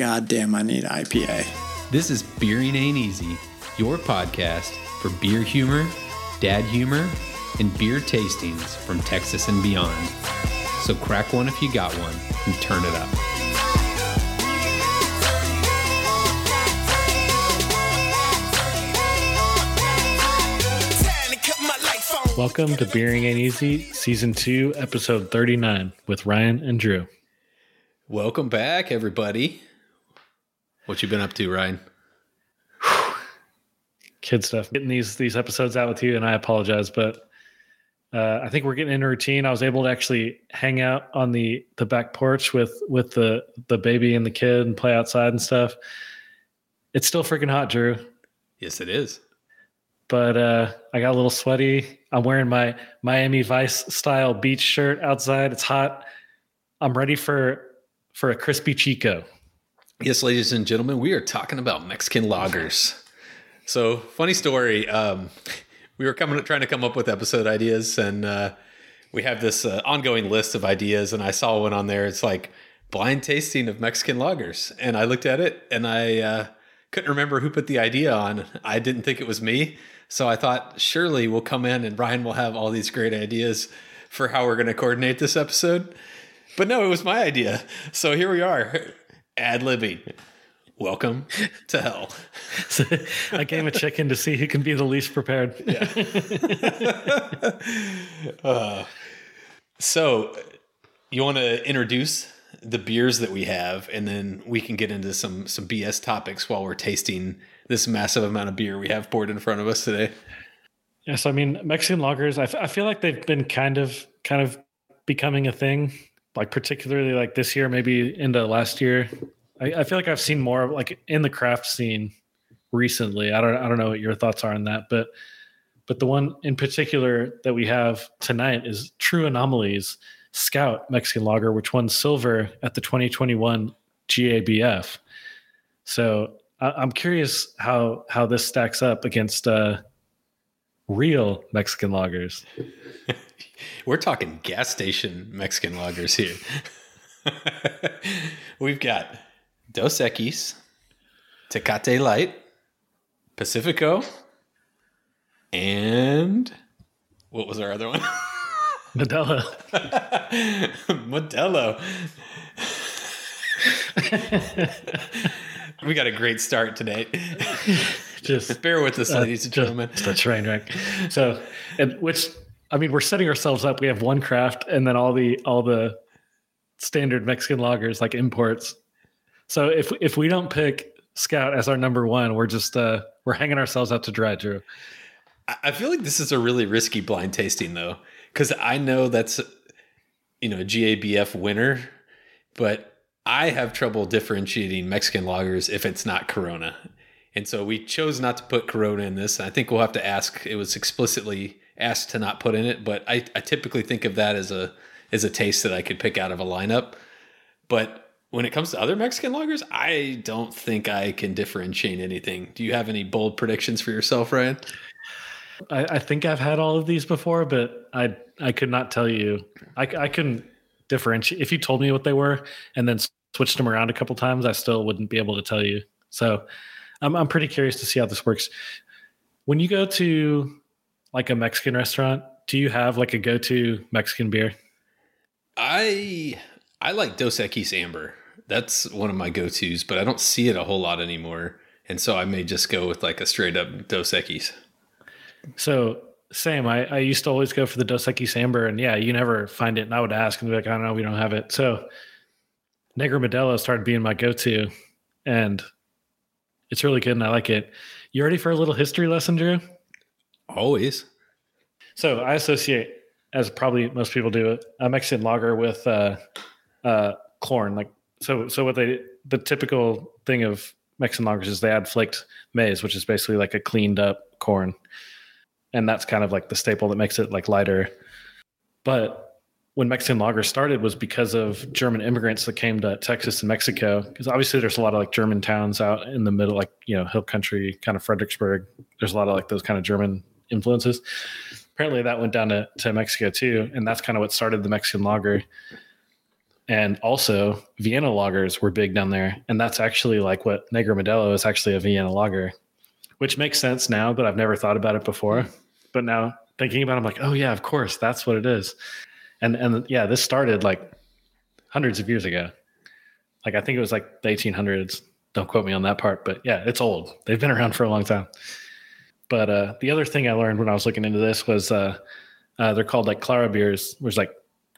God damn, I need IPA. This is Beering Ain't Easy, your podcast for beer humor, dad humor, and beer tastings from Texas and beyond. So crack one if you got one and turn it up. Welcome to Beering Ain't Easy, Season 2, Episode 39, with Ryan and Drew. Welcome back, everybody. What you been up to, Ryan? Kid stuff. Getting these these episodes out with you, and I apologize, but uh, I think we're getting in a routine. I was able to actually hang out on the the back porch with with the the baby and the kid and play outside and stuff. It's still freaking hot, Drew. Yes, it is. But uh, I got a little sweaty. I'm wearing my Miami Vice style beach shirt outside. It's hot. I'm ready for for a crispy chico. Yes, ladies and gentlemen, we are talking about Mexican lagers. So, funny story. Um, we were coming, trying to come up with episode ideas, and uh, we have this uh, ongoing list of ideas. And I saw one on there. It's like blind tasting of Mexican lagers, and I looked at it, and I uh, couldn't remember who put the idea on. I didn't think it was me, so I thought surely we'll come in, and Brian will have all these great ideas for how we're going to coordinate this episode. But no, it was my idea. So here we are, ad libbing. Welcome to hell. So I came a game of chicken to see who can be the least prepared. Uh, so you want to introduce the beers that we have, and then we can get into some some BS topics while we're tasting this massive amount of beer we have poured in front of us today. Yes, I mean Mexican lagers. I, f- I feel like they've been kind of kind of becoming a thing. Like particularly like this year, maybe into last year. I, I feel like I've seen more like in the craft scene recently. I don't I don't know what your thoughts are on that, but but the one in particular that we have tonight is True Anomaly's Scout Mexican Lager, which won silver at the 2021 GABF. So I, I'm curious how how this stacks up against uh, real Mexican lagers. We're talking gas station Mexican lagers here. We've got Dos Equis, Tecate Light, Pacifico, and what was our other one? Modelo. Modelo. We got a great start today. Just Bear with us, ladies and gentlemen. It's a train wreck. So, and which I mean, we're setting ourselves up. We have one craft, and then all the all the standard Mexican lagers like imports. So if if we don't pick Scout as our number one, we're just uh we're hanging ourselves out to dry, Drew. I- I feel like this is a really risky blind tasting though, because I know that's you know a GABF winner, but I have trouble differentiating Mexican lagers if it's not Corona, and so we chose not to put Corona in this. I think we'll have to ask. It was explicitly asked to not put in it, but I, I typically think of that as a as a taste that I could pick out of a lineup. But when it comes to other Mexican lagers, I don't think I can differentiate anything. Do you have any bold predictions for yourself, Ryan? I, I think I've had all of these before, but I I could not tell you. I I couldn't differentiate. If you told me what they were and then switched them around a couple times, I still wouldn't be able to tell you. So I'm I'm pretty curious to see how this works. When you go to like a Mexican restaurant, do you have like a go-to Mexican beer? I I like Dos Equis Amber. That's one of my go tos, but I don't see it a whole lot anymore, and so I may just go with like a straight up Dos Equis. So same. I, I used to always go for the Dos Equis Amber, and yeah, you never find it. And I would ask and be like, I don't know, we don't have it. So Negro Modelo started being my go-to, and it's really good, and I like it. You ready for a little history lesson, Drew? Always. So I associate, as probably most people do, a Mexican lager with uh, uh, corn. Like so, so what they the typical thing of Mexican lagers is they add flaked maize, which is basically like a cleaned up corn, and that's kind of like the staple that makes it like lighter. But when Mexican lager started was because of German immigrants that came to Texas and Mexico. Because obviously there's a lot of like German towns out in the middle, like you know hill country, kind of Fredericksburg. There's a lot of like those kind of German influences. Apparently that went down to, to Mexico too, and that's kind of what started the Mexican lager. and also Vienna lagers were big down there, and that's actually like what Negro Modelo is actually a Vienna lager, which makes sense now, but I've never thought about it before. But now thinking about, it, I'm like, oh yeah, of course, that's what it is, and and yeah, this started like hundreds of years ago. Like I think it was like the 1800s. Don't quote me on that part, but yeah, it's old. They've been around for a long time. But uh, the other thing I learned when I was looking into this was uh, uh, they're called like Clara beers, which is like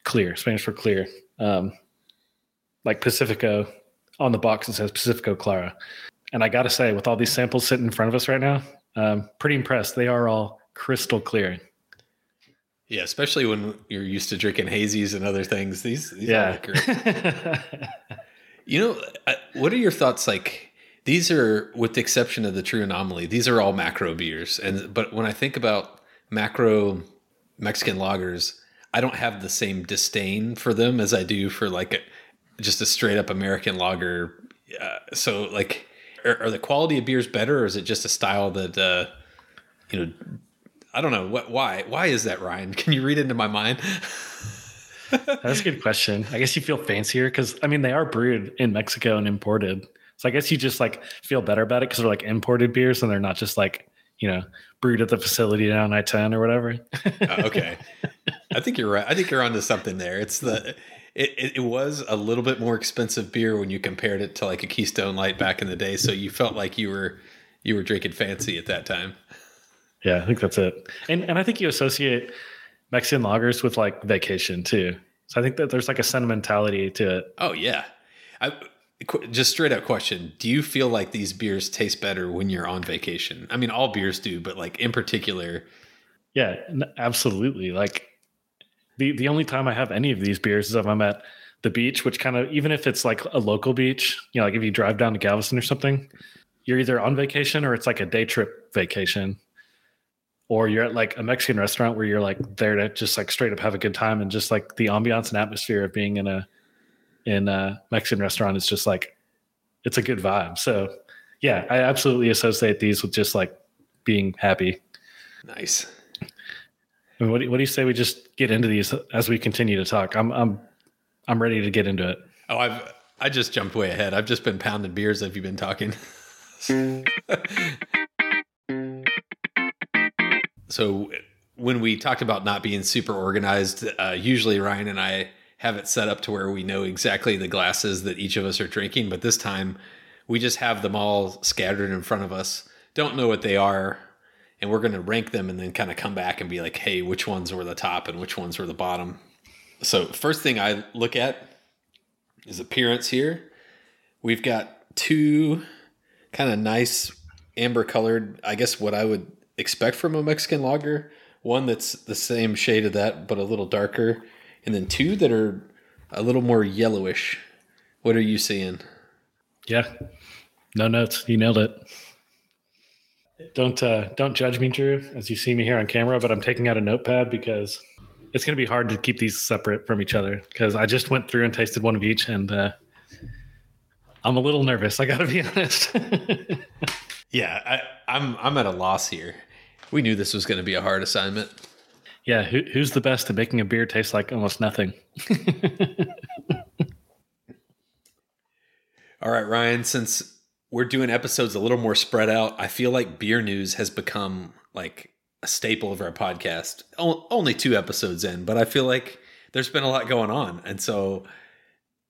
clear, Spanish for clear. Um, like Pacifico on the box, it says Pacifico Clara. And I got to say, with all these samples sitting in front of us right now, um, pretty impressed. They are all crystal clear. Yeah, especially when you're used to drinking hazies and other things. These, these yeah. you know, what are your thoughts? Like these are, with the exception of the True Anomaly, these are all macro beers. And but when I think about macro Mexican lagers, I don't have the same disdain for them as I do for like a, just a straight up American lager. Uh, so like, are, are, the quality of beers better, or is it just a style that uh, you know? I don't know what. Why? Why is that, Ryan? Can you read into my mind? That's a good question. I guess you feel fancier because I mean they are brewed in Mexico and imported. So I guess you just like feel better about it because they're like imported beers and they're not just like you know brewed at the facility down I ten or whatever. uh, okay, I think you're right. I think you're onto something there. It's the it, it, it, was a little bit more expensive beer when you compared it to like a Keystone Light back in the day. So you felt like you were you were drinking fancy at that time. Yeah, I think that's it. And and I think you associate Mexican lagers with like vacation too. So I think that there's like a sentimentality to it. Oh yeah. I just straight up question, do you feel like these beers taste better when you're on vacation? I mean all beers do, but like in particular Yeah, absolutely. Like the the only time I have any of these beers is if I'm at the beach, which kind of even if it's like a local beach, you know, like if you drive down to Galveston or something, you're either on vacation or it's like a day trip vacation or you're at like a Mexican restaurant where you're like there to just like straight up have a good time and just like the ambiance and atmosphere of being in a in a Mexican restaurant is just like it's a good vibe. So yeah, I absolutely associate these with just like being happy. Nice. Mean, what do, what do you say we just get into these as we continue to talk? I'm I'm I'm ready to get into it. Oh, I've I just jumped way ahead. I've just been pounding beers as you've been talking. so when we talked about not being super organized, uh, usually Ryan and I have it set up to where we know exactly the glasses that each of us are drinking, but this time we just have them all scattered in front of us. Don't know what they are, and we're going to rank them and then kind of come back and be like, hey, which ones were the top and which ones were the bottom. So, first thing I look at is appearance here. We've got two kind of nice amber colored, I guess what I would expect from a Mexican lager. One that's the same shade of that, but a little darker, and then two that are a little more yellowish. What are you seeing? Yeah, no notes. You nailed it. Don't uh, don't judge me, Drew, as you see me here on camera. But I'm taking out a notepad because it's going to be hard to keep these separate from each other. Because I just went through and tasted one of each, and uh, I'm a little nervous. I got to be honest. Yeah, I, I'm I'm at a loss here. We knew this was going to be a hard assignment. Yeah, who, who's the best at making a beer taste like almost nothing? All right, Ryan. Since we're doing episodes a little more spread out, I feel like beer news has become like a staple of our podcast. O- only two episodes in, but I feel like there's been a lot going on, and so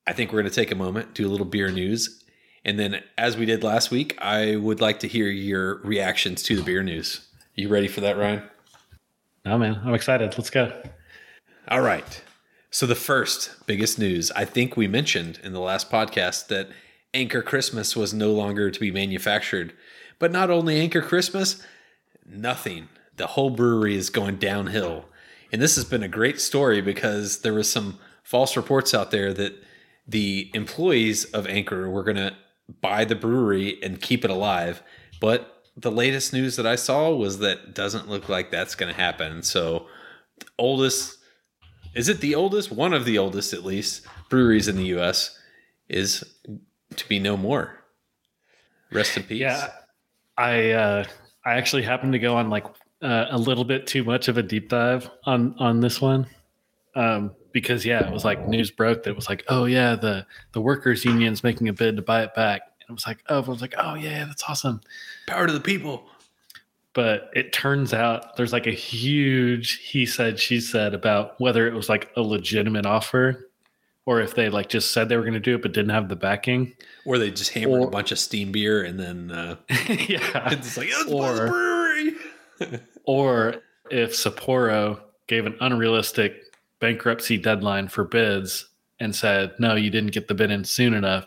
I think we're going to take a moment, do a little beer news, and then, as we did last week, I would like to hear your reactions to the beer news. You ready for that, Ryan? Oh, man. I'm excited. Let's go. All right. So, the first biggest news I think we mentioned in the last podcast that Anchor Christmas was no longer to be manufactured. But not only Anchor Christmas, nothing. The whole brewery is going downhill. And this has been a great story because there was some false reports out there that the employees of Anchor were going to buy the brewery and keep it alive. But the latest news that I saw was that doesn't look like that's going to happen. So, oldest is it the oldest? One of the oldest, at least, breweries in the U.S. is to be no more. Rest in peace. Yeah, I uh, I actually happened to go on like uh, a little bit too much of a deep dive on on this one. Um, because yeah, it was like news broke that it was like, oh yeah, the the workers union's making a bid to buy it back. And it was like, oh, everyone's like, oh yeah, that's awesome. Power to the people. But it turns out there's like a huge he said she said about whether it was like a legitimate offer or if they like just said they were going to do it but didn't have the backing. Or they just hammered Or- a bunch of steam beer and then uh, yeah. it's like, let's Or- brewery. or if Sapporo gave an unrealistic bankruptcy deadline for bids and said, no, you didn't get the bid in soon enough.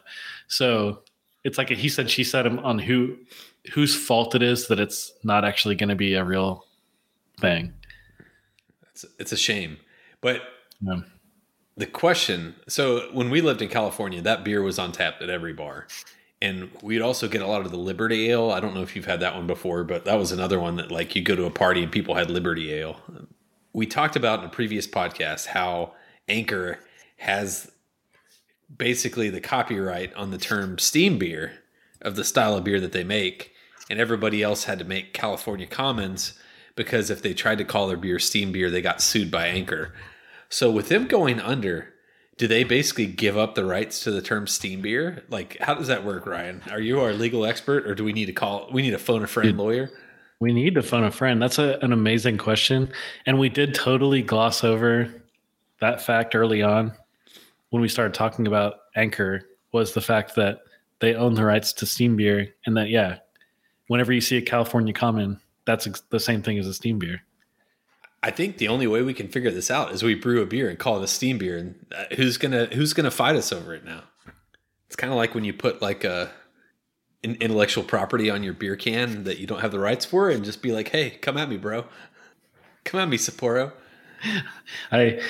So it's like a, he said, she said him on who whose fault it is that it's not actually going to be a real thing. It's, it's a shame. But Yeah. The question so when we lived in California, that beer was on tap at every bar. And we'd also get a lot of the Liberty Ale. I don't know if you've had that one before, but that was another one that like you go to a party and people had Liberty Ale. We talked about in a previous podcast how Anchor has basically the copyright on the term steam beer of the style of beer that they make, and everybody else had to make California Commons because if they tried to call their beer steam beer, they got sued by Anchor. So with them going under, do they basically give up the rights to the term steam beer? Like, how does that work, Ryan? Are you our legal expert, or do we need to call? We need to phone a friend lawyer. We need to phone a friend. That's a, an amazing question. And we did totally gloss over that fact early on when we started talking about Anchor was the fact that they own the rights to steam beer and that, yeah, whenever you see a California common, that's ex- the same thing as a steam beer. I think the only way we can figure this out is we brew a beer and call it a steam beer, and uh, who's gonna who's gonna fight us over it now? It's kind of like when you put like a an intellectual property on your beer can that you don't have the rights for, and just be like, "Hey, come at me, bro. Come at me, Sapporo." I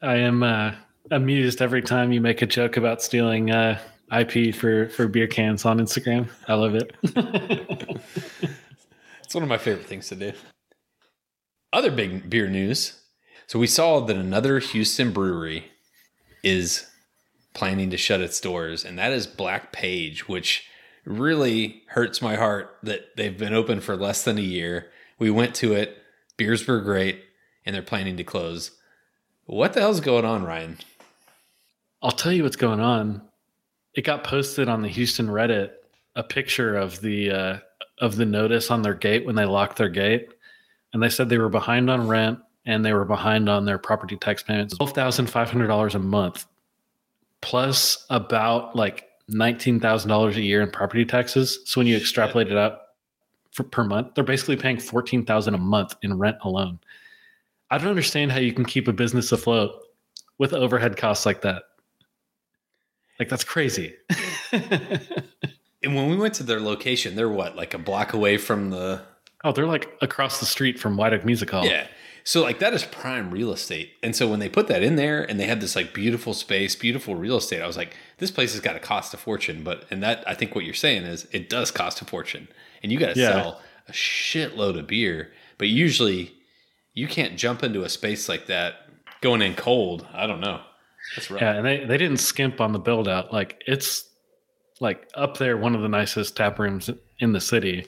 I am uh, amused every time you make a joke about stealing uh, IP for, for beer cans on Instagram. I love it. It's one of my favorite things to do. Other big beer news. So we saw that another Houston brewery is planning to shut its doors, and that is Black Page, which really hurts my heart that they've been open for less than a year. We went to it, beers were great, and they're planning to close. What the hell's going on, Ryan? I'll tell you what's going on. It got posted on the Houston Reddit a picture of the uh, of the notice on their gate when they locked their gate, and they said they were behind on rent and they were behind on their property tax payments, twelve thousand five hundred dollars a month, plus about like nineteen thousand dollars a year in property taxes. So when you extrapolate it out for per month, they're basically paying fourteen thousand a month in rent alone. I don't understand how you can keep a business afloat with overhead costs like that. Like that's crazy. And when we went to their location, they're what, like a block away from the oh, they're like across the street from White Oak Music Hall. Yeah. So like that is prime real estate. And so when they put that in there and they had this like beautiful space, beautiful real estate, I was like, this place has got to cost a fortune. But and that I think what you're saying is it does cost a fortune. And you got to Yeah. sell a shitload of beer. But usually you can't jump into a space like that going in cold. I don't know. That's rough. Yeah, and they, they didn't skimp on the build out. Like it's like up there, one of the nicest tap rooms in the city.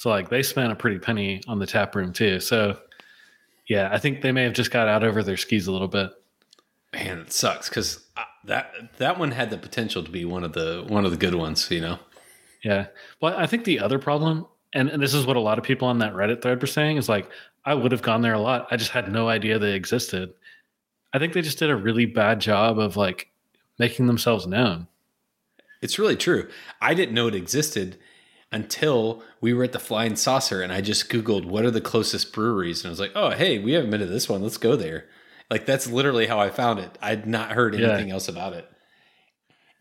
So like they spent a pretty penny on the tap room too. So yeah, I think they may have just got out over their skis a little bit. Man, it sucks because uh, that that one had the potential to be one of the one of the good ones, you know. Yeah. Well, I think the other problem, and, and this is what a lot of people on that Reddit thread were saying, is like, I would have gone there a lot. I just had no idea they existed. I think they just did a really bad job of like making themselves known. It's really true. I didn't know it existed until we were at the Flying Saucer and I just Googled what are the closest breweries. And I was like, oh, hey, we haven't been to this one. Let's go there. Like, that's literally how I found it. I'd not heard Yeah. anything else about it.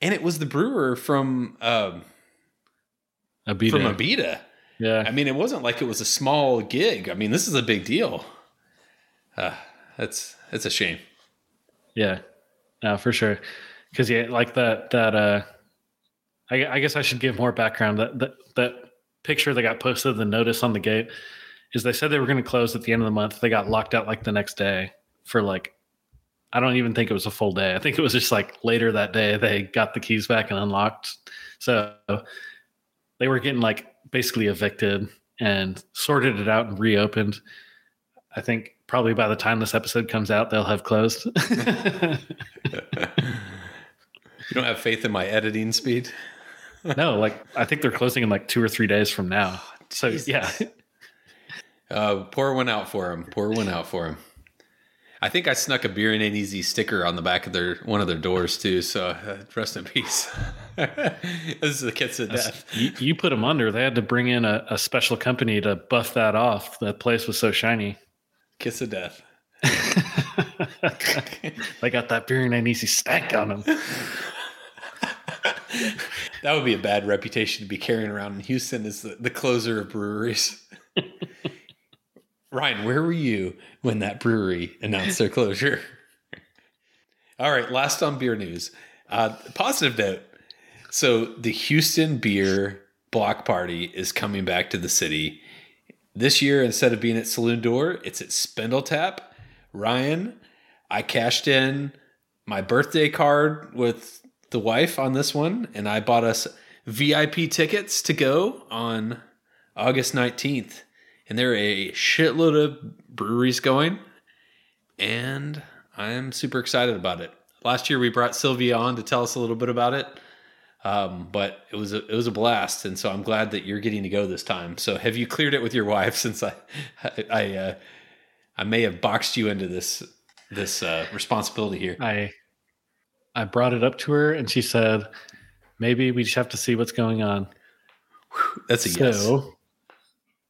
And it was the brewer from um, Abita. from Abita. yeah. I mean, it wasn't like it was a small gig. I mean, this is a big deal. Uh, that's that's a shame. Yeah, no, for sure. Because yeah, like that that uh, I, I guess I should give more background. That that that picture that got posted, the notice on the gate, is they said they were going to close at the end of the month. They got locked out like the next day for like, I don't even think it was a full day. I think it was just like later that day they got the keys back and unlocked. So they were getting like basically evicted and sorted it out and reopened. I think probably by the time this episode comes out, they'll have closed. You don't have faith in my editing speed? No, like I think they're closing in like two or three days from now. So yeah, Uh, pour one out for him. Pour one out for him. I think I snuck a Beering Ain't Easy sticker on the back of their one of their doors too. So uh, rest in peace. this is the kiss of death. you, you put them under. They had to bring in a, a special company to buff that off. That place was so shiny. Kiss of death. They got that Beering Ain't Easy stank on them. That would be a bad reputation to be carrying around in Houston as the, the closer of breweries. Ryan, where were you when that brewery announced their closure? All right, last on beer news. Uh, positive note. So the Houston Beer Block Party is coming back to the city. This year, instead of being at Saloon Door, it's at Spindletap. Ryan, I cashed in my birthday card with the wife on this one, and I bought us VIP tickets to go on August 19th. And there are a shitload of breweries going, and I'm super excited about it. Last year we brought Sylvia on to tell us a little bit about it, um, but it was a, it was a blast, and so I'm glad that you're getting to go this time. So have you cleared it with your wife? Since I I I, uh, I may have boxed you into this this uh, responsibility here. I I brought it up to her and she said, maybe we just have to see what's going on. That's a so yes.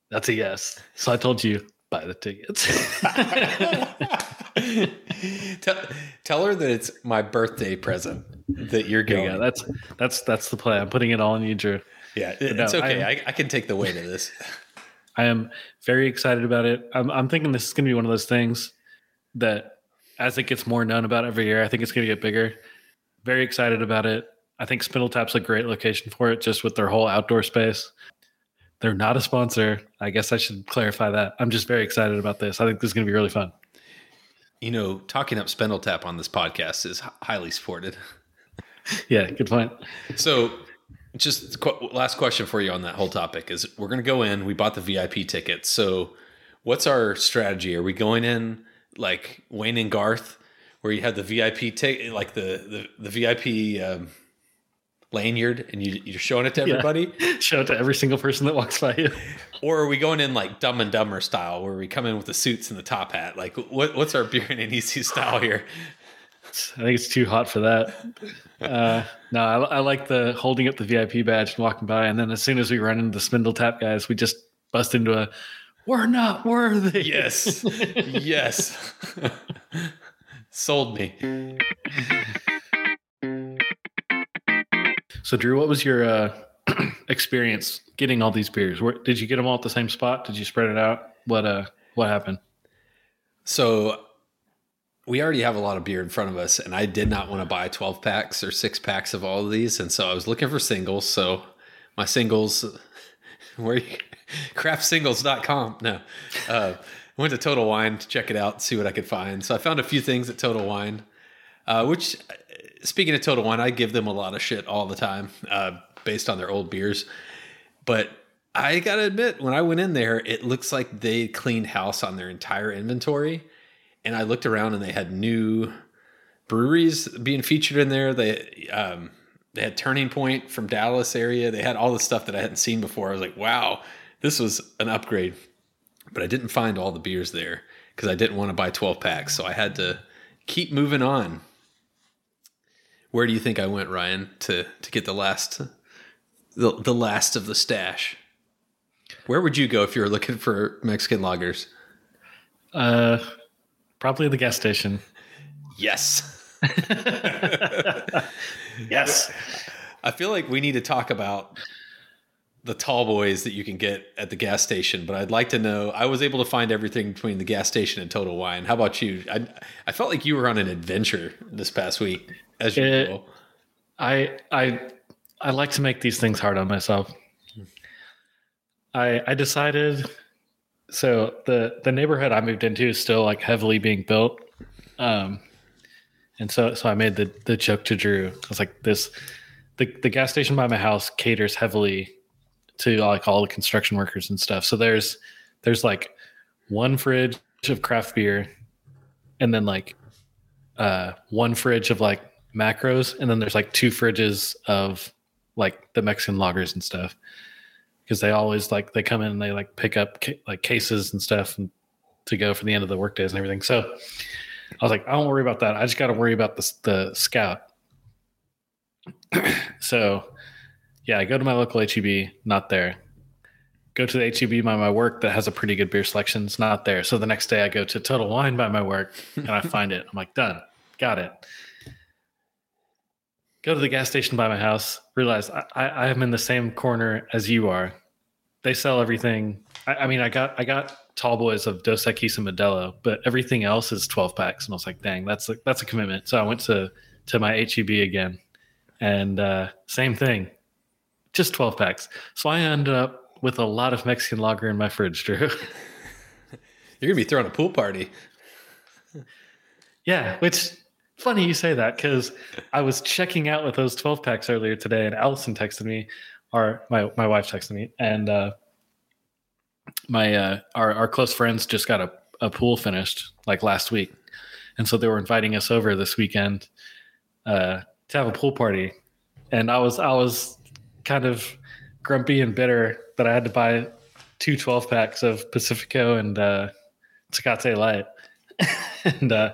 that's a yes. So I told you buy the tickets. tell, tell her that it's my birthday present that you're going. go. That's that's that's the play. I'm putting it all on you, Drew. yeah, it- no, it's okay. I- I, I can take the weight of this. I am very excited about it. I'm, I'm thinking this is going to be one of those things that, as it gets more known about every year, I think it's going to get bigger. Very excited about it. I think Spindletap's a great location for it, just with their whole outdoor space. They're not a sponsor. I guess I should clarify that. I'm just very excited about this. I think this is going to be really fun. You know, talking up Spindletap on this podcast is highly supported. Yeah, good point. So, just qu- last question for you on that whole topic is: We're going to go in. We bought the VIP tickets. So, what's our strategy? Are we going in like Wayne and Garth, where you have the VIP ticket, like the the, the VIP um, lanyard, and you you're showing it to Yeah. everybody? Show it to every single person that walks by you. Or are we going in like Dumb and Dumber style, where we come in with the suits and the top hat? Like, what what's our Beering Ain't Easy style here? I think it's too hot for that. Uh, no, I, I like the holding up the VIP badge and walking by, and then as soon as we run into the Spindletap guys, we just bust into a "We're not worthy." Yes, yes, sold me. So, Drew, what was your uh, experience getting all these beers? Where, did you get them all at the same spot? Did you spread it out? What uh, what happened? So we already have a lot of beer in front of us, and I did not want to buy 12 packs or six packs of all of these. And so I was looking for singles. So my singles, where you, craftsingles.com. No, uh, went to Total Wine to check it out, see what I could find. So I found a few things at Total Wine, uh, which, speaking of Total Wine, I give them a lot of shit all the time uh, based on their old beers. But I gotta admit, when I went in there, it looks like they cleaned house on their entire inventory. And I looked around and they had new breweries being featured in there. They um, they had Turning Point from Dallas area. They had all the stuff that I hadn't seen before. I was like, wow, this was an upgrade. But I didn't find all the beers there because I didn't want to buy 12 packs. So I had to keep moving on. Where do you think I went, Ryan, to to get the last the, the last of the stash? Where would you go if you were looking for Mexican lagers? Uh, probably the gas station. Yes. Yes. I feel like we need to talk about the tall boys that you can get at the gas station, but I'd like to know. I was able to find everything between the gas station and Total Wine. How about you? I I felt like you were on an adventure this past week, as usual. I I I like to make these things hard on myself. I I decided so the the neighborhood I moved into is still like heavily being built. Um and so so I made the the joke to Drew. I was like this the the gas station by my house caters heavily to like all the construction workers and stuff. So there's there's like one fridge of craft beer, and then like uh, one fridge of like macros, and then there's like two fridges of like the Mexican lagers and stuff. Because they always like they come in and they like pick up ca- like cases and stuff and to go for the end of the workdays and everything. So I was like, I don't worry about that. I just got to worry about the the scout. so yeah, I go to my local HEB, not there. Go to the HEB by my work that has a pretty good beer selection, it's not there. So the next day I go to Total Wine by my work and I find it. I'm like, done, got it. Go to the gas station by my house, realize I, I, I am in the same corner as you are. They sell everything. I, I mean, I got I got tall boys of Dos Equis and Modelo, but everything else is 12 packs. And I was like, dang, that's a, that's a commitment. So I went to to my HEB again, and uh, same thing, just 12 packs. So I ended up with a lot of Mexican lager in my fridge, Drew. You're gonna be throwing a pool party. yeah, which funny you say that because I was checking out with those 12 packs earlier today, and Allison texted me, or my my wife texted me, and uh, my uh, our our close friends just got a, a pool finished like last week, and so they were inviting us over this weekend uh, to have a pool party, and I was I was kind of grumpy and bitter that I had to buy two 12 packs of Pacifico and uh, Tecate Light. and uh,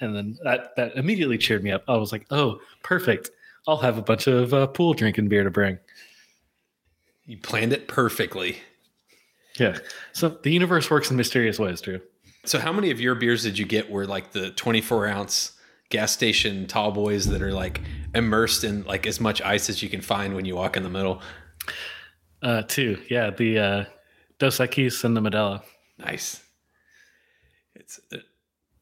and then that that immediately cheered me up. I was like, "Oh, perfect! I'll have a bunch of uh, pool drinking beer to bring." You planned it perfectly. Yeah. So the universe works in mysterious ways, Drew. So how many of your beers did you get were like the 24 ounce gas station tall boys that are like immersed in like as much ice as you can find when you walk in the middle? Uh, two, yeah, the uh, Dos Equis and the Modelo. Nice. It's uh,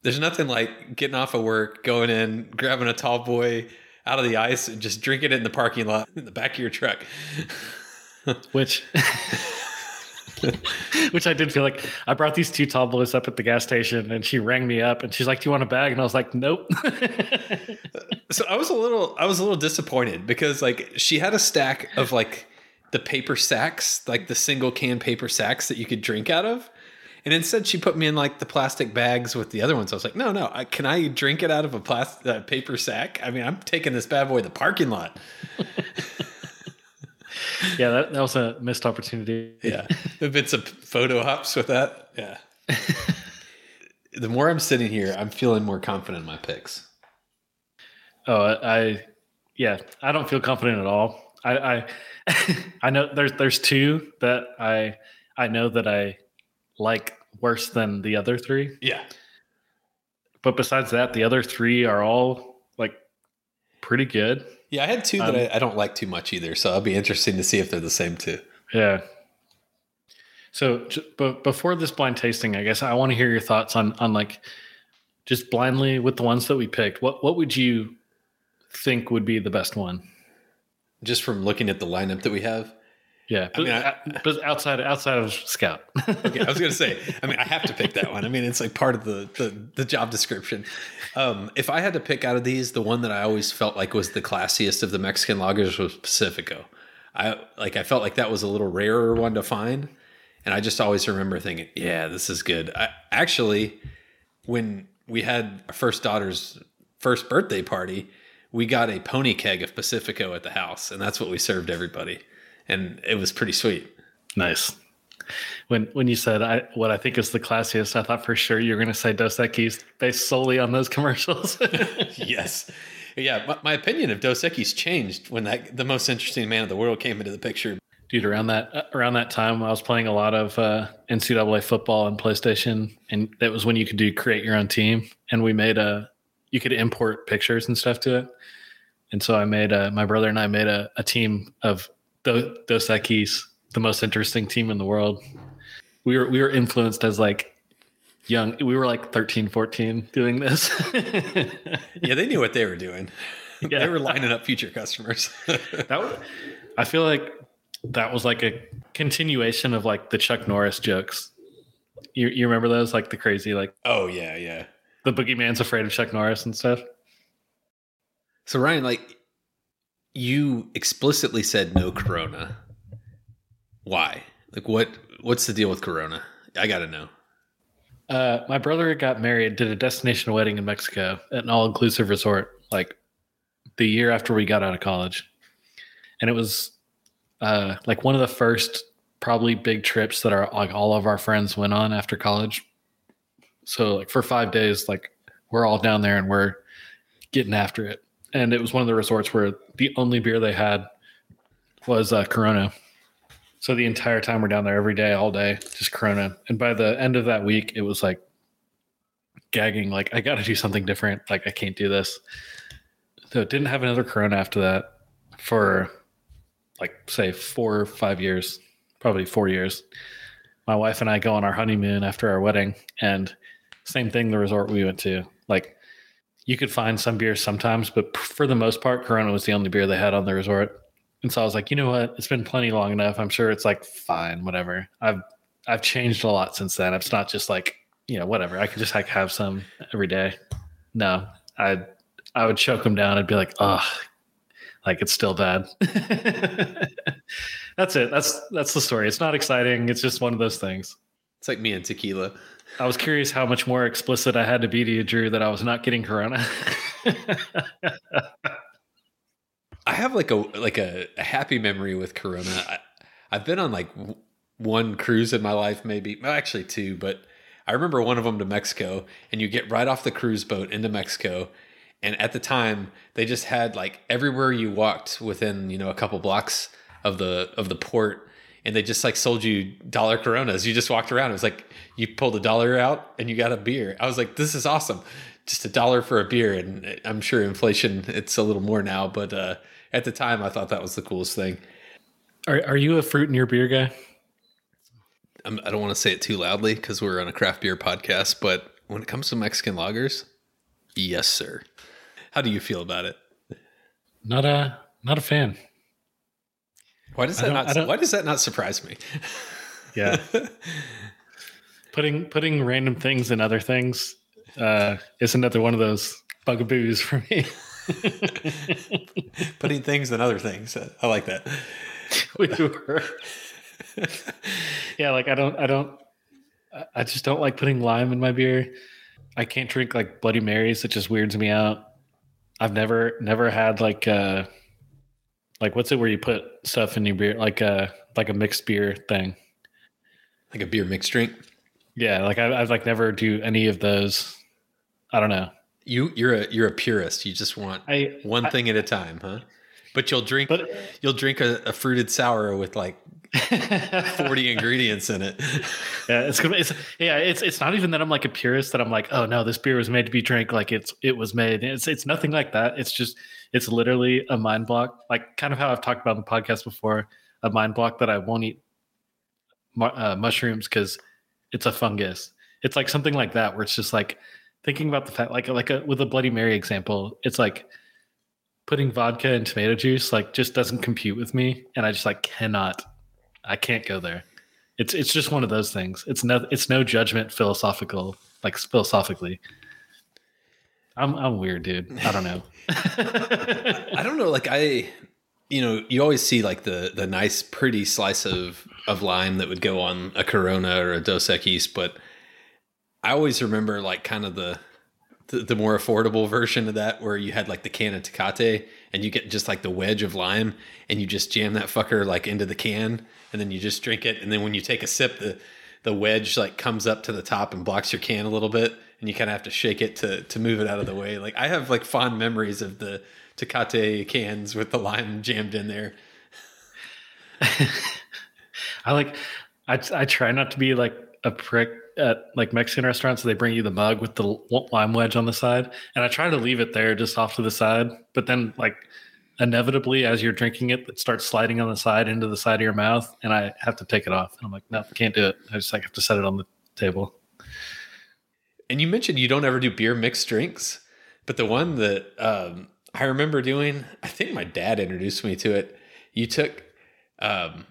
there's nothing like getting off of work, going in, grabbing a tall boy out of the ice, and just drinking it in the parking lot in the back of your truck. which which I did feel like I brought these two boys up at the gas station and she rang me up and she's like, Do you want a bag? And I was like, Nope. so I was a little I was a little disappointed because like she had a stack of like the paper sacks, like the single can paper sacks that you could drink out of. And instead, she put me in like the plastic bags with the other ones. I was like, no, no, I, can I drink it out of a plastic uh, paper sack? I mean, I'm taking this bad boy to the parking lot. yeah, that, that was a missed opportunity. Yeah, there've been some photo ops with that. Yeah. the more I'm sitting here, I'm feeling more confident in my picks. Oh, I, yeah, I don't feel confident at all. I, I, I know there's there's two that I I know that I like worse than the other three. Yeah. But besides that, the other three are all like pretty good. Yeah, I had two that Um, I, I don't like too much either. So it'll be interesting to see if they're the same too. Yeah. So, but before this blind tasting, I guess I want to hear your thoughts on on like just blindly with the ones that we picked. What what would you think would be the best one? Just from looking at the lineup that we have. Yeah, but, mean, I- but outside outside of Scout. Okay, I was gonna say. I mean, I have to pick that one. I mean, it's like part of the the, the job description. Um, if I had to pick out of these, the one that I always felt like was the classiest of the Mexican lagers was Pacifico. I like. I felt like that was a little rarer one to find, and I just always remember thinking, "Yeah, this is good." I, actually, when we had our first daughter's first birthday party, we got a pony keg of Pacifico at the house, and that's what we served everybody, and it was pretty sweet. nice. When when you said I what I think is the classiest, I thought for sure you were going to say Dos Equis based solely on those commercials. yes. Yeah, my, my opinion of Dos Equis changed when that the most interesting man in the world came into the picture. dude around that uh, around that time i was playing a lot of uh, ncaa football and playstation and that was when you could do create your own team and we made a you could import pictures and stuff to it and so i made a, my brother and i made a, a team of Do- dos Equis, the most interesting team in the world we were we were influenced as like young we were like 13 14 doing this Yeah, they knew what they were doing. Yeah. They were lining up future customers. that was, I feel like that was like a continuation of like the Chuck Norris jokes. You you remember those like the crazy like oh yeah, yeah. the boogeyman's afraid of Chuck Norris and stuff. So Ryan, like you explicitly said no Corona. Why? Like what? What's the deal with Corona? I got to know. Uh, my brother got married, did a destination wedding in Mexico at an all inclusive resort, like the year after we got out of college. And it was uh, like one of the first, probably big trips that our like all of our friends went on after college. So like for five days, like we're all down there and we're getting after it. And it was one of the resorts where the only beer they had was uh, Corona. So the entire time we're down there every day, all day, just Corona. And by the end of that week, it was like gagging, like, I got to do something different. Like, I can't do this. So didn't have another Corona after that for like, say, four or five years, probably four years. My wife and I go on our honeymoon after our wedding. And same thing, the resort we went to. Like, you could find some beers sometimes, but for the most part, Corona was the only beer they had on the resort. And so I was like, you know what? It's been plenty long enough. I'm sure it's like fine, whatever. I've I've changed a lot since then. It's not just like you know whatever. I could just like have some every day. No, I I would choke them down. I'd be like, oh, like it's still bad. that's it. That's that's the story. It's not exciting. It's just one of those things. It's like me and tequila. I was curious how much more explicit I had to be to you, Drew, that I was not getting Corona. I have like a like a, a happy memory with Corona. I, I've been on like w- one cruise in my life, maybe well, actually two, but I remember one of them to Mexico, and you get right off the cruise boat into Mexico, and at the time they just had like everywhere you walked within you know a couple blocks of the of the port, and they just like sold you dollar Coronas. You just walked around. It was like you pulled a dollar out and you got a beer. I was like, this is awesome. Just a dollar for a beer, and I'm sure inflation it's a little more now, but. uh at the time, I thought that was the coolest thing. Are Are you a fruit in your beer guy? I'm, I do not want to say it too loudly because we're on a craft beer podcast, but when it comes to Mexican lagers, yes, sir. How do you feel about it? Not a not a fan. Why does that not? Why does that not surprise me? Yeah, putting putting random things in other things uh, is another one of those bugaboos for me. Putting things in other things. I like that. we were. yeah, like I don't, I don't, I just don't like putting lime in my beer. I can't drink like Bloody Marys. It just weirds me out. I've never, never had like, uh, like what's it where you put stuff in your beer, like a, like a mixed beer thing, like a beer mixed drink. Yeah, like I, I've like never do any of those. I don't know. You you're a you're a purist. You just want I, one I, thing at a time, huh? But you'll drink but, you'll drink a, a fruited sour with like 40 ingredients in it. Yeah, it's, it's yeah, it's it's not even that I'm like a purist that I'm like, oh no, this beer was made to be drank like it's it was made. It's it's nothing like that. It's just it's literally a mind block, like kind of how I've talked about in the podcast before, a mind block that I won't eat uh, mushrooms because it's a fungus. It's like something like that where it's just like thinking about the fact like like a, with a bloody mary example it's like putting vodka and tomato juice like just doesn't compute with me and i just like cannot i can't go there. It's it's just one of those things. It's no it's no judgment philosophical like philosophically. I'm i'm weird dude. I don't know. I don't know like i you know you always see like the the nice pretty slice of of lime that would go on a corona or a dos equis but I always remember like kind of the, the, the more affordable version of that where you had like the can of Tecate and you get just like the wedge of lime and you just jam that fucker like into the can and then you just drink it and then when you take a sip the the wedge like comes up to the top and blocks your can a little bit and you kind of have to shake it to to move it out of the way. Like I have like fond memories of the Tecate cans with the lime jammed in there. I like I I try not to be like a prick at like Mexican restaurants, they bring you the mug with the lime wedge on the side, and I try to leave it there just off to the side. But then, like inevitably, as you're drinking it, it starts sliding on the side into the side of your mouth, and I have to take it off. And I'm like, no, can't do it. I just like have to set it on the table. And you mentioned you don't ever do beer mixed drinks, but the one that um, I remember doing, I think my dad introduced me to it. You took, um,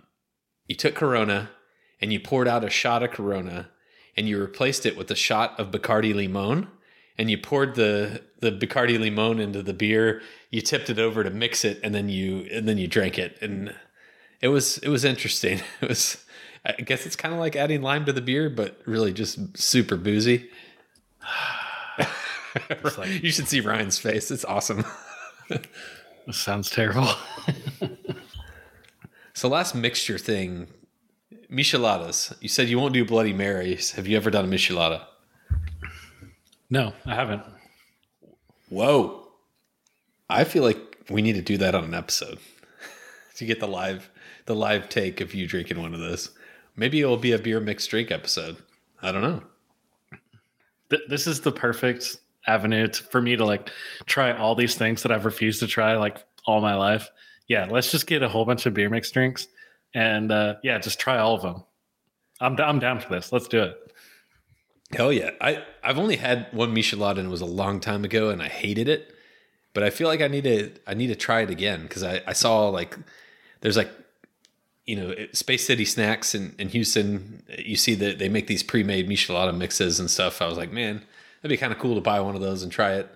you took Corona, and you poured out a shot of Corona and you replaced it with a shot of Bacardi Limon and you poured the the Bacardi Limon into the beer, you tipped it over to mix it and then you and then you drank it and it was it was interesting. It was I guess it's kind of like adding lime to the beer, but really just super boozy. like- you should see Ryan's face. It's awesome. Sounds terrible. So last mixture thing, micheladas. You said you won't do Bloody Marys. Have you ever done a michelada? No, I haven't. Whoa. I feel like we need to do that on an episode to get the live the live take of you drinking one of those. Maybe it will be a beer mixed drink episode. I don't know. Th- this is the perfect avenue to, for me to like try all these things that I've refused to try like all my life. Yeah, let's just get a whole bunch of beer mix drinks and uh, yeah, just try all of them. I'm I'm down for this. Let's do it. Hell yeah. I, I've only had one Michelada and it was a long time ago and I hated it. But I feel like I need to I need to try it again because I, I saw like there's like you know Space City Snacks in, in Houston. You see that they make these pre-made Michelada mixes and stuff. I was like, man, that'd be kind of cool to buy one of those and try it.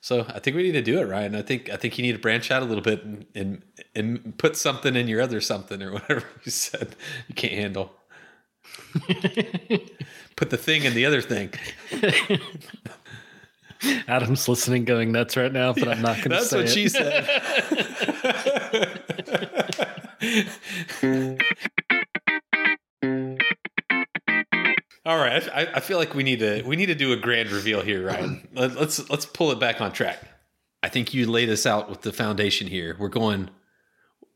So I think we need to do it, Ryan. I think I think you need to branch out a little bit and and, and put something in your other something or whatever you said you can't handle. put the thing in the other thing. Adam's listening, going nuts right now, but I'm not going to say That's what it. she said. All right, I, I feel like we need to we need to do a grand reveal here, Ryan. Let, let's let's pull it back on track. I think you laid us out with the foundation here. We're going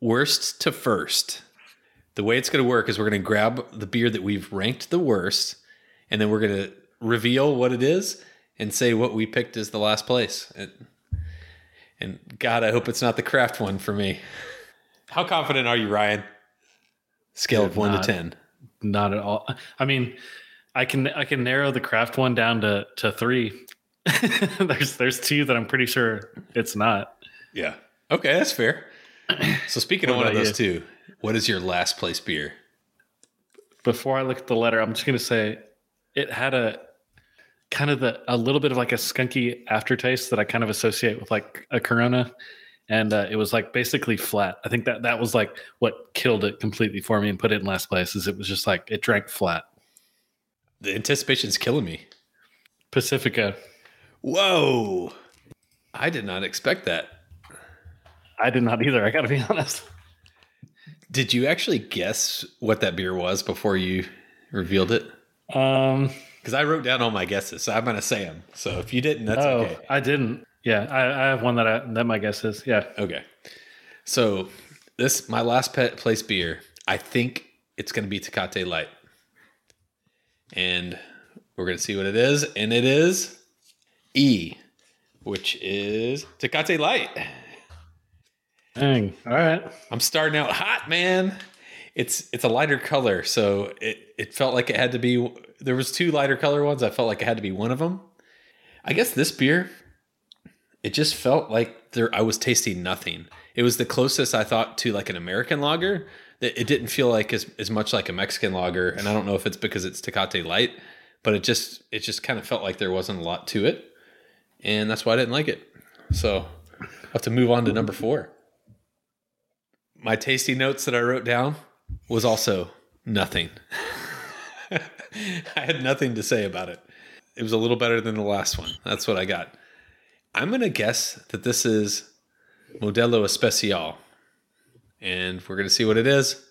worst to first. The way it's going to work is we're going to grab the beer that we've ranked the worst, and then we're going to reveal what it is and say what we picked as the last place. And, and God, I hope it's not the craft one for me. How confident are you, Ryan? Scale of one Not. to ten. Not at all. I mean, I can I can narrow the craft one down to to three. there's there's two that I'm pretty sure it's not. Yeah. Okay, that's fair. So speaking of one of about those two, what is your last place beer? Before I look at the letter, I'm just gonna say it had a kind of the a little bit of like a skunky aftertaste that I kind of associate with like a Corona, and uh, it was like basically flat. I think that that was like what killed it completely for me and put it in last place. Is it was just like it drank flat. The anticipation's killing me. Pacifico. Whoa. I did not expect that. I did not either. I got to be honest. Did you actually guess what that beer was before you revealed it? Um, Because I wrote down all my guesses, so I'm going to say them. So if you didn't, that's oh, okay. I didn't. Yeah, I, I have one that I, that my guess is. Yeah, Okay. So this my last pet place beer. I think it's going to be Tecate Light, and we're going to see what it is, and it is E, which is Tecate Light. Dang. All right. I'm starting out hot, man. It's it's a lighter color, so it it felt like it had to be. There was two lighter color ones. I felt like it had to be one of them. I guess this beer, it just felt like there. I was tasting nothing. It was the closest I thought to like an American lager. That it didn't feel like as as much like a Mexican lager, and I don't know if it's because it's Tecate Light, but it just it just kind of felt like there wasn't a lot to it, and that's why I didn't like it. So I have to move on to number four my tasty notes that I wrote down was also nothing. I had nothing to say about it. It was a little better than the last one. That's what I got. I'm going to guess that this is Modelo Especial. And we're going to see what it is.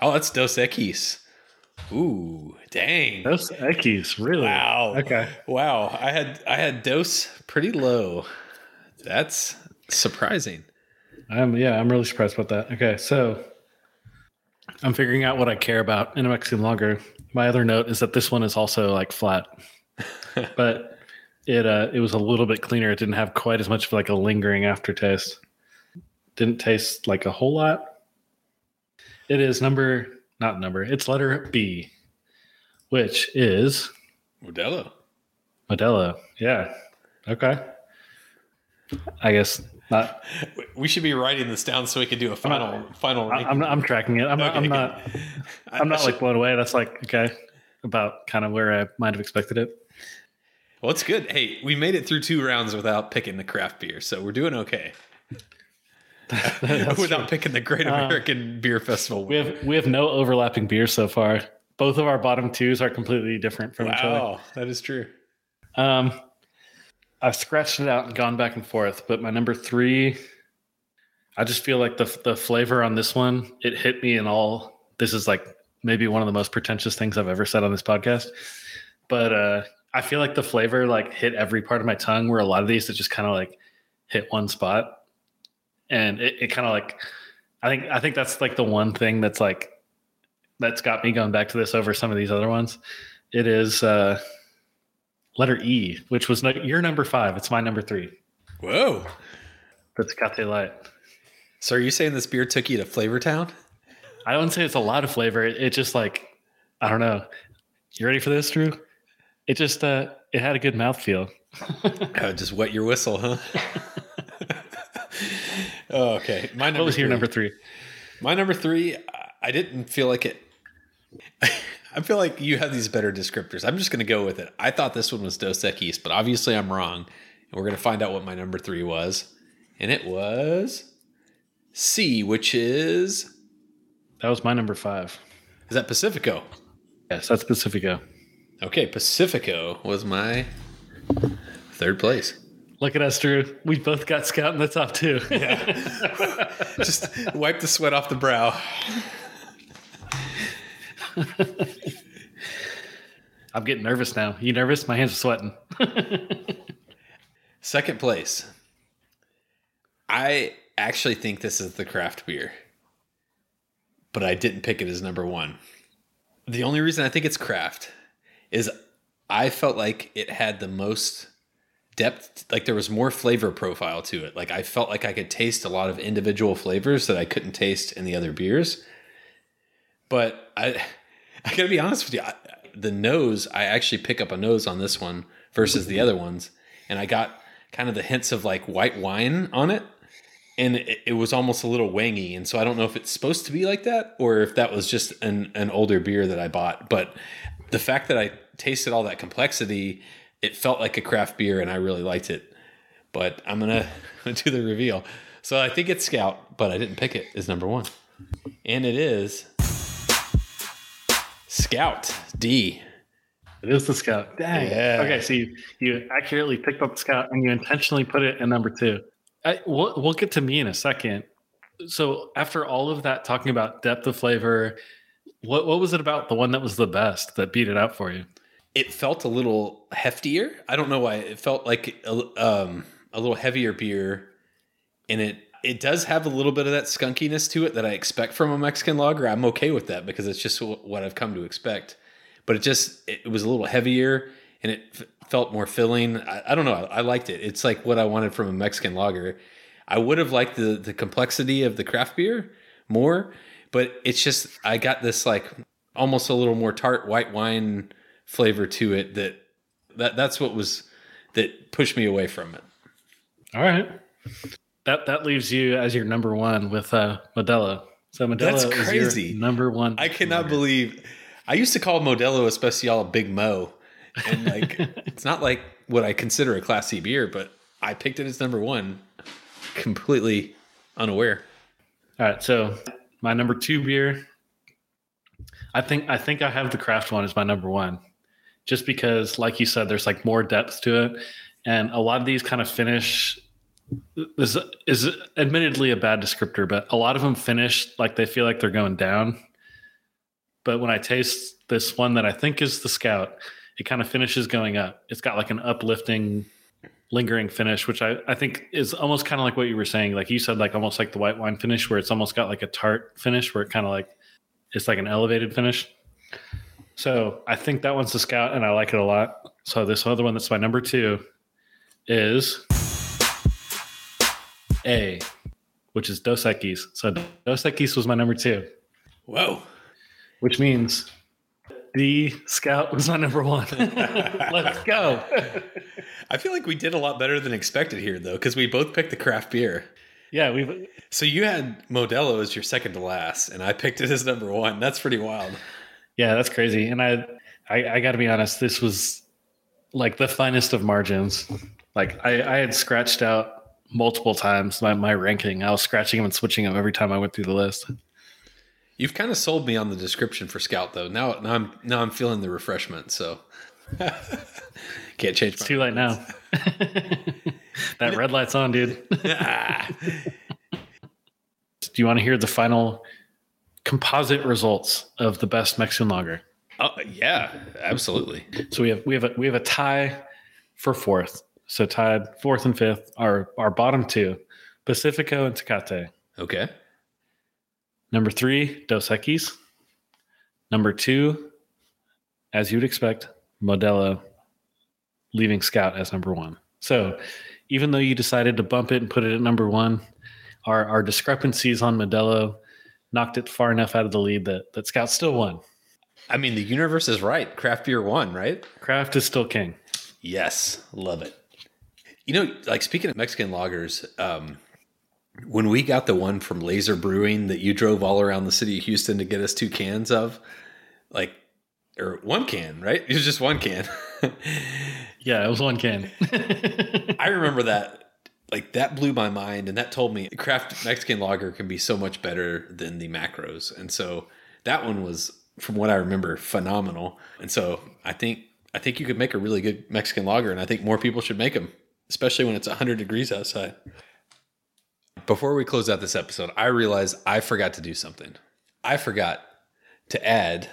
Oh, that's Dos Equis. Ooh, dang. Dos Equis, really? Wow. Okay. Wow. I had I had Dos pretty low. That's surprising. I'm yeah, I'm really surprised about that. Okay, so I'm figuring out what I care about in a Mexican lager. My other note is that this one is also like flat, but it uh it was a little bit cleaner. It didn't have quite as much of like a lingering aftertaste. Didn't taste like a whole lot. It is number not number. It's letter B, which is Modelo. Modelo. Yeah. Okay. I guess not. We should be writing this down so we can do a final final. I- I'm, I'm tracking it. I'm, not I'm not. I'm not like blown away. That's like okay, about kind of where I might have expected it. Well, it's good. Hey, we made it through two rounds without picking the craft beer, so we're doing okay. without picking the Great American Beer Festival. We have we have no overlapping beers so far. Both of our bottom twos are completely different from each other. wow, that is true. Um, I've scratched it out and gone back and forth, but my number three, I just feel like the the flavor on this one it hit me in all. This is like maybe one of the most pretentious things I've ever said on this podcast, but uh, I feel like the flavor like hit every part of my tongue. Where a lot of these that just kind of like hit one spot, and it, it kind of like I think I think that's like the one thing that's like that's got me going back to this over some of these other ones. It is. uh letter E, which was no, your number five. It's my number three. Whoa. That's Tecate Light. So are you saying this beer took you to Flavor Town? I don't say it's a lot of flavor. It, it just like, I don't know. You ready for this, Drew? It just, uh, it had a good mouthfeel. Oh, just wet your whistle, huh? oh, okay. My number What was your number three? My number three, I didn't feel like it. I feel like you have these better descriptors. I'm just going to go with it. I thought this one was Dos Equis, but obviously I'm wrong. And we're going to find out what my number three was. And it was C, which is. That was my number five. Is that Pacifico? Yes, that's Pacifico. Okay, Pacifico was my third place. Look at us, Drew. We both got Scout in the top two. Just wipe the sweat off the brow. I'm getting nervous now. You nervous? My hands are sweating. Second place. I actually think this is the craft beer, but I didn't pick it as number one. The only reason I think it's craft is I felt like it had the most depth, like there was more flavor profile to it. Like I felt like I could taste a lot of individual flavors that I couldn't taste in the other beers. But I, I gotta be honest with you, I, the nose, I actually pick up a nose on this one versus the other ones, and I got kind of the hints of like white wine on it, and it, it was almost a little wangy. And so I don't know if it's supposed to be like that or if that was just an an older beer that I bought. But the fact that I tasted all that complexity, it felt like a craft beer, and I really liked it. But I'm gonna do the reveal. So I think it's Scout, but I didn't pick it. Is number one, and it is Scout D. It is the Scout. Dang. Yeah. Okay, so you, you accurately picked up the Scout and you intentionally put it in number two. I, we'll, we'll get to me in a second. So after all of that, talking about depth of flavor, what what was it about the one that was the best that beat it out for you? It felt a little heftier. I don't know why. It felt like a, um, a little heavier beer, and it it does have a little bit of that skunkiness to it that I expect from a Mexican lager. I'm okay with that because it's just what I've come to expect. But it just it was a little heavier and it f- felt more filling. I, I don't know. I, I liked it. It's like what I wanted from a Mexican lager. I would have liked the the complexity of the craft beer more, but it's just I got this like almost a little more tart white wine flavor to it that that that's what was that pushed me away from it. All right. That that leaves you as your number one with uh, Modelo. So Modelo That's is your crazy. number one. I cannot believe I used to call Modelo Especial a Big Mo. And like it's not like what I consider a Class C beer, but I picked it as number one, completely unaware. All right, so my number two beer. I think I think I have the craft one as my number one, just because, like you said, there's like more depth to it, and a lot of these kind of finish. This is admittedly a bad descriptor, but a lot of them finish like they feel like they're going down. But when I taste this one that I think is the Scout, it kind of finishes going up. It's got like an uplifting lingering finish, which I, I think is almost kind of like what you were saying. Like you said, like almost like the white wine finish, where it's almost got like a tart finish, where it kind of like it's like an elevated finish. So I think that one's the scout, and I like it a lot. So this other one that's my number two is A, which is Dos Equis. So Dos Equis was my number two, Whoa. which means the scout was my number one. Let's go. I feel like we did a lot better than expected here though, because we both picked the craft beer. yeah, we've So you had Modelo as your second to last, and I picked it as number one. That's pretty wild. Yeah, that's crazy. And I, I, I got to be honest, this was like the finest of margins. Like I, I had scratched out multiple times my, my ranking. I was scratching them and switching them every time I went through the list. You've kind of sold me on the description for Scout though. Now, now I'm now I'm feeling the refreshment. So can't change. It's too late now. that red light's on, dude. Do you want to hear the final composite results of the best Mexican lager? oh yeah, absolutely. So we have we have a we have a tie for fourth. So tied fourth and fifth are our bottom two, Pacifico and Tecate. Okay. Number three, Dos Equis. Number two, as you'd expect, Modelo, leaving Scout as number one. So even though you decided to bump it and put it at number one, our, our discrepancies on Modelo knocked it far enough out of the lead that, that Scout still won. I mean, the universe is right. Craft beer won, right? Craft is still king. Yes, love it. You know, like speaking of Mexican lagers, um, when we got the one from Laser Brewing that you drove all around the city of Houston to get us two cans of, like, or one can, right? It was just one can. Yeah, it was one can. I remember that. Like that blew my mind, and that told me craft Mexican lager can be so much better than the macros. And so that one was, from what I remember, phenomenal. And so I think I think you could make a really good Mexican lager, and I think more people should make them, especially when it's 100 degrees outside. Before we close out this episode, I realized I forgot to do something. I forgot to add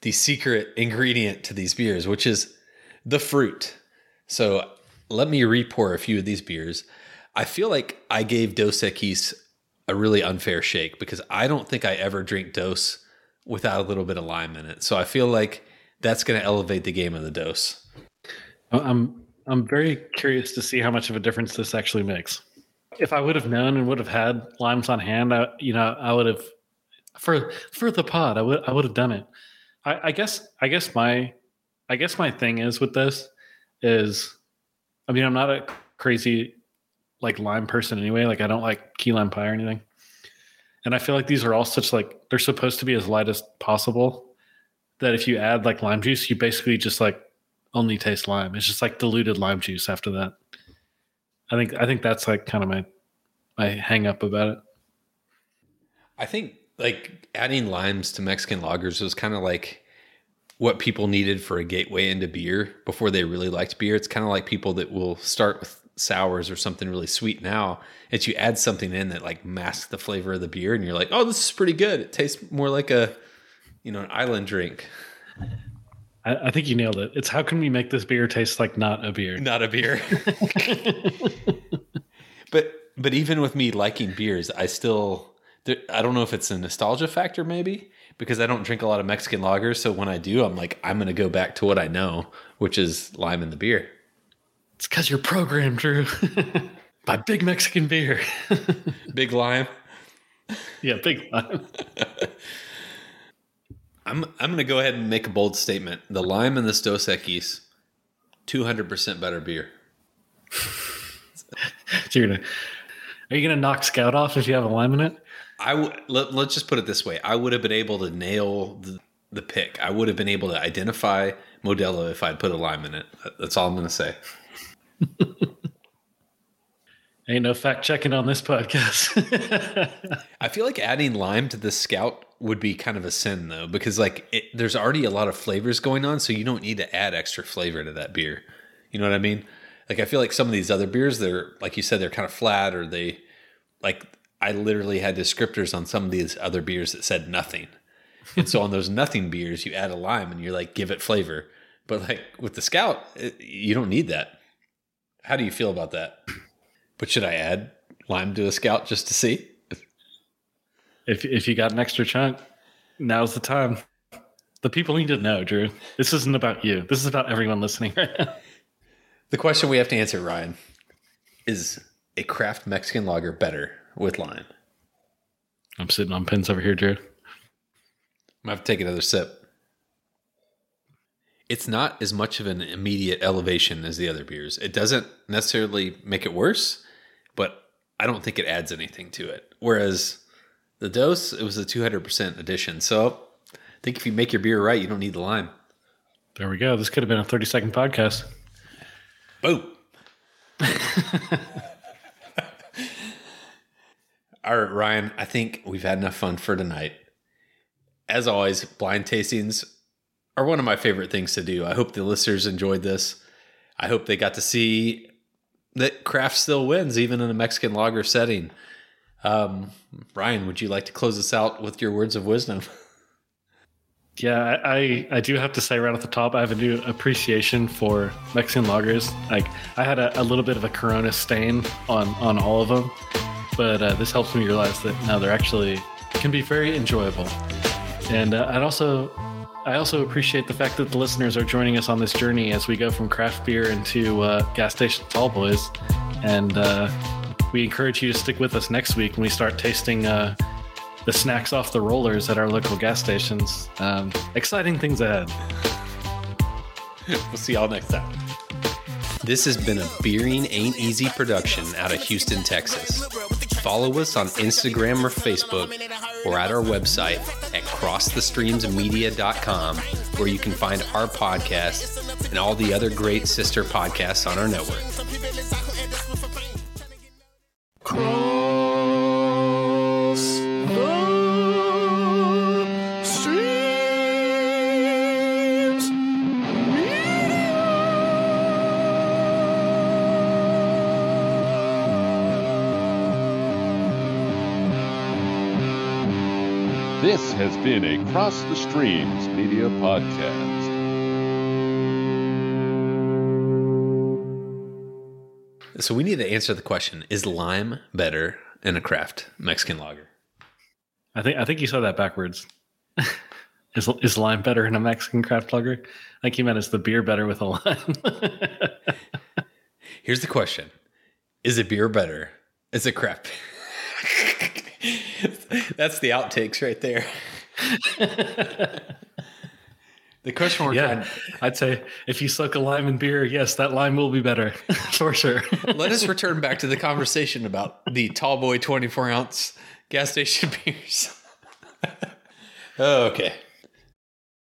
the secret ingredient to these beers, which is the fruit. So let me repour a few of these beers. I feel like I gave Dos Equis a really unfair shake because I don't think I ever drink Dos without a little bit of lime in it. So I feel like that's going to elevate the game of the Dos. I'm I'm very curious to see how much of a difference this actually makes. If I would have known and would have had limes on hand, I, you know, I would have for for the pod. I would I would have done it. I, I guess I guess my I guess my thing is with this is, I mean, I'm not a crazy like lime person anyway. Like I don't like key lime pie or anything. And I feel like these are all such like they're supposed to be as light as possible. That if you add like lime juice, you basically just like only taste lime. It's just like diluted lime juice after that. I think I think that's like kind of my my hang up about it. I think like adding limes to Mexican lagers was kind of like what people needed for a gateway into beer before they really liked beer. It's kind of like people that will start with sours or something really sweet now. It's you add something in that like masks the flavor of the beer and you're like, oh, this is pretty good. It tastes more like a, you know, an island drink, I, I think you nailed it. It's how can we make this beer taste like not a beer? not a beer. but but even with me liking beers, I still there, I don't know if it's a nostalgia factor maybe because I don't drink a lot of Mexican lagers. So when I do, I'm like I'm gonna go back to what I know, which is lime in the beer. It's because you're programmed, Drew, by big Mexican beer. Big lime. yeah, big lime. I'm I'm gonna go ahead and make a bold statement. The lime in this Dos Equis, two hundred percent better beer. So you're gonna, are you gonna knock Scout off if you have a lime in it? I w- let, let's just put it this way: I would have been able to nail the, the pick. I would have been able to identify Modelo if I'd put a lime in it. That's all I'm gonna say. Ain't no fact checking on this podcast. I feel like adding lime to the Scout would be kind of a sin though, because like it, there's already a lot of flavors going on, so you don't need to add extra flavor to that beer. You know what I mean? Like I feel like some of these other beers, they're like you said, they're kind of flat, or they like I literally had descriptors on some of these other beers that said nothing, and so on those nothing beers, you add a lime and you're like give it flavor. But like with the Scout, it, you don't need that. How do you feel about that? But should I add lime to a Scout just to see? If if you got an extra chunk, now's the time. The people need to know, Drew. This isn't about you. This is about everyone listening right now. The question we have to answer, Ryan, is a craft Mexican lager better with lime? I'm sitting on pins over here, Drew. I'm gonna have to take another sip. It's not as much of an immediate elevation as the other beers. It doesn't necessarily make it worse, but I don't think it adds anything to it. Whereas the Dos, it was a 200% addition. So I think if you make your beer right, you don't need the lime. There we go. This could have been a 30 second podcast. Boom. All right, Ryan, I think we've had enough fun for tonight. As always, blind tastings are one of my favorite things to do. I hope the listeners enjoyed this. I hope they got to see that craft still wins, even in a Mexican lager setting. Um, Ryan, would you like to close us out with your words of wisdom? Yeah, I, I do have to say right off the top, I have a new appreciation for Mexican lagers. Like I had a, a little bit of a Corona stain on on all of them, but uh, this helps me realize that now they're actually can be very enjoyable. And uh, I'd also I also appreciate the fact that the listeners are joining us on this journey as we go from craft beer into uh, gas station tall boys, and uh, we encourage you to stick with us next week when we start tasting uh, the snacks off the rollers at our local gas stations. Um, exciting things ahead. we'll see y'all next time. This has been a Beering Ain't Easy production out of Houston, Texas. Follow us on Instagram or Facebook or at our website at crossthestreamsmedia.com where you can find our podcast and all the other great sister podcasts on our network. Been a Cross the Streams media podcast. So we need to answer the question Is lime better in a craft Mexican lager? I think I think you said that backwards. is is lime better in a Mexican craft lager? I think you meant is the beer better with a lime? Here's the question Is a beer better? Is a craft? That's the outtakes right there. The question we're yeah, I'd say if you suck a lime in beer, yes, that lime will be better for sure. let us return back to the conversation about the tall boy 24 ounce gas station beers. okay.